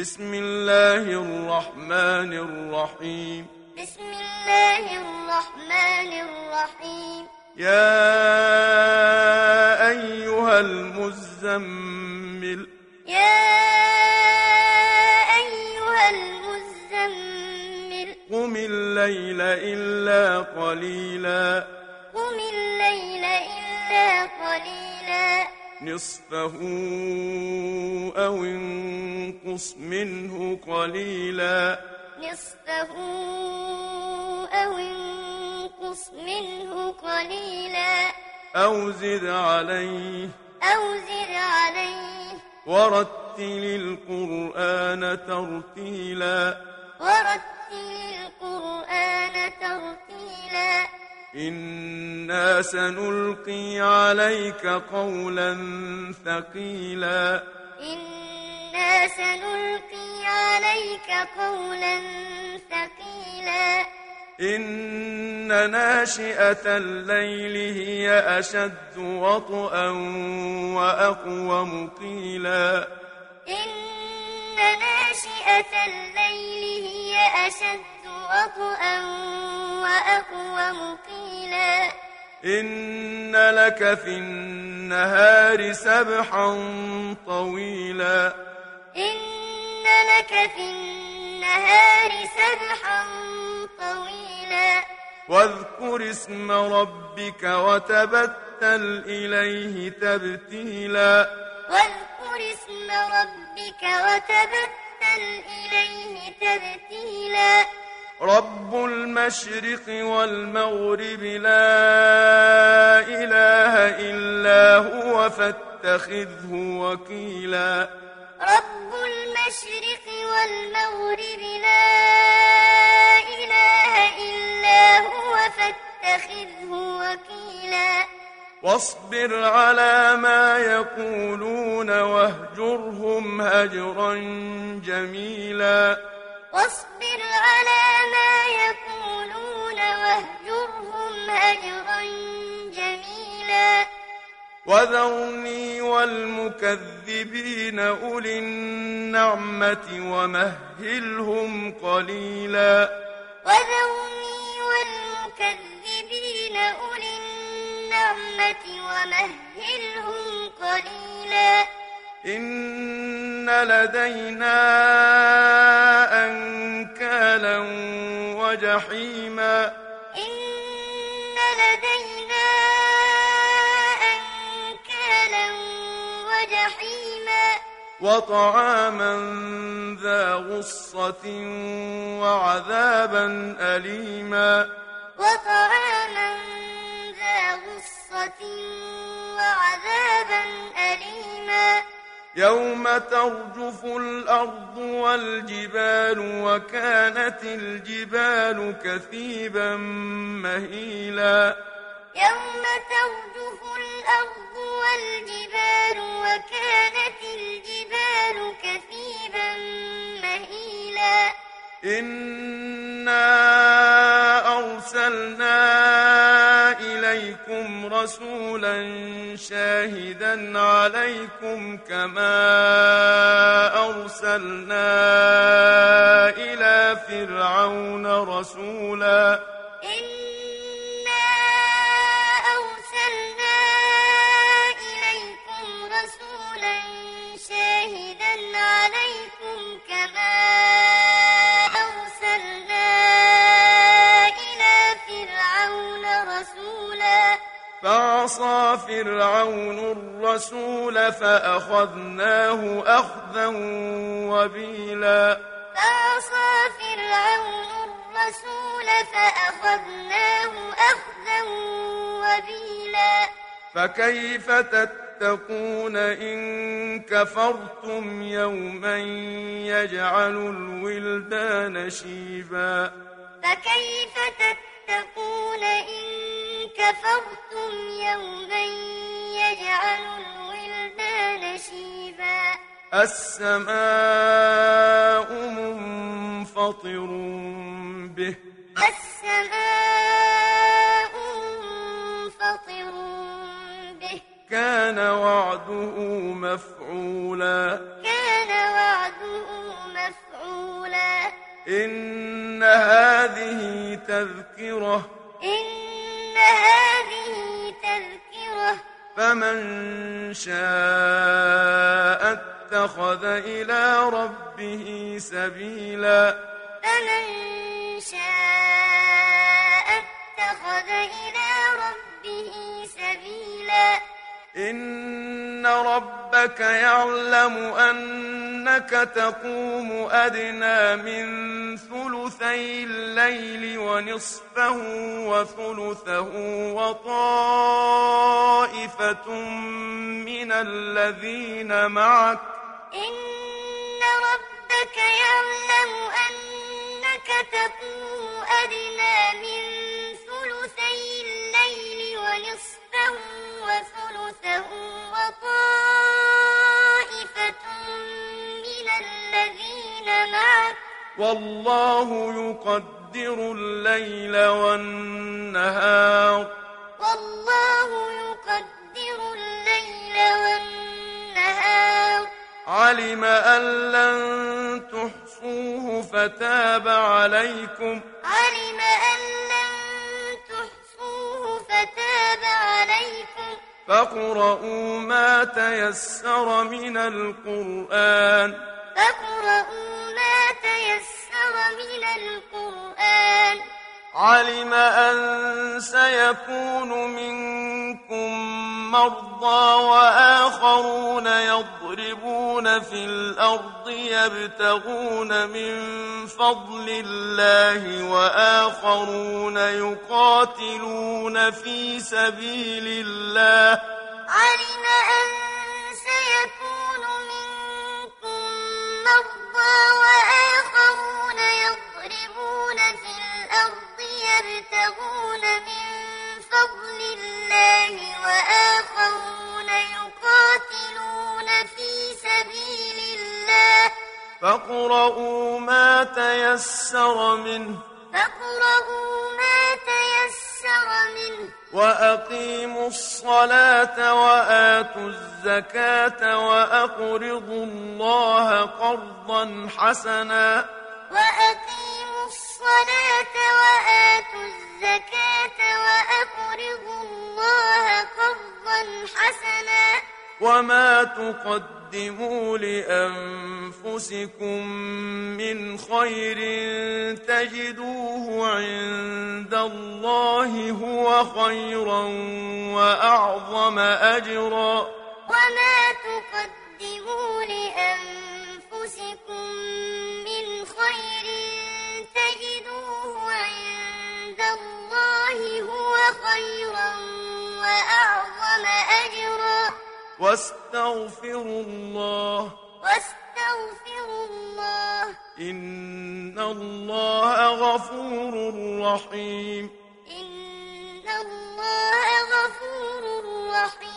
بسم الله الرحمن الرحيم. بسم الله الرحمن الرحيم. يا أيها المزمل. يا أيها المزمل. قم الليل إلا قليلا. قم الليل إلا قليلا. نصفه أو انقص منه قليلا. نصفه أو انقص منه قليلا. أو زد عليه. أو زد عليه. ورتل القرآن ترتيلا. ورتل إنا سنلقي عليك قولا ثقيلا إنا سنلقي عليك قولا ثقيلا إن ناشئة الليل هي أشد وطئا وأقوم قيلا إن ناشئة الليل هي أشد وطئا وأقوم قيلا إن لك في النهار سبحا طويلا. إن لك في النهار سبحا طويلا. واذكر اسم ربك وتبتل إليه تبتيلا. واذكر اسم ربك وتبتل إليه تبتيلا. رب المشرق والمغرب لا إله إلا هو فاتخذه وكيلا رب المشرق والمغرب لا إله إلا هو فاتخذه وكيلا واصبر على ما يقولون واهجرهم هجرا جميلا واصبر على ما يقولون واهجرهم هجرا جميلا. وذرني والمكذبين أولي النعمة ومهلهم قليلا. وذرني والمكذبين أولي النعمة ومهلهم قليلا. إن لدينا أنكالا وجحيما. إن لدينا أنكالا وجحيما. وطعاما ذا غصة وعذابا أليما. وطعاما ذا غصة وعذابا أليما. يوم ترجف الأرض والجبال وكانت الجبال كثيبا مهيلا يوم ترجف الأرض والجبال وكانت الجبال كثيبا مهيلا رسولا شاهدا عليكم كما أرسلنا إلى فرعون رسولا فرعون الرسول فأخذناه أخذا وبيلا. فعصى فرعون الرسول فأخذناه أخذا وبيلا. فكيف تتقون إن كفرتم يوما يجعل الولدان شيبا؟ فكيف تتقون إن كفرتم يوما يجعل الولدان شيبا. السماء منفطر به. السماء منفطر به. كان وعده مفعولا. كان وعده إن هذه تذكرة. إن هذه تذكرة. فمن شاء اتخذ إلى ربه سبيلا. فمن شاء اتخذ إلى ربه سبيلا. إن ربك يعلم أنك تقوم أدنى من ثلثي الليل ونصفه وثلثه وطائفة من الذين معك إن ربك يعلم أنك تقوم أدنى من والله يقدر الليل والنهار. والله يقدر الليل والنهار. علم أن لن تحصوه فتاب عليكم. علم أن لن تحصوه فتاب عليكم. فاقرؤوا ما تيسر من القرآن. فاقرؤوا القرآن. علم أن سيكون منكم مرضى وآخرون يضربون في الأرض يبتغون من فضل الله وآخرون يقاتلون في سبيل الله. علم أن سيكون منكم مرضى يبتغون من فضل الله وآخرون يقاتلون في سبيل الله. فاقرؤوا ما تيسر منه فاقرؤوا ما تيسر منه. وأقيموا الصلاة وآتوا الزكاة وأقرضوا الله قرضا حسنا. وأقيموا الصلاة وآتوا الزكاة وأقرضوا الله قرضا حسنا. وما تقدموا لأنفسكم من خير تجدوه عند الله هو خيرا وأعظم أجرا. وما تقدموا لأنفسكم خيرا وأعظم أجرا. واستغفر الله. واستغفر الله. إن الله غفور رحيم. إن الله غفور رحيم.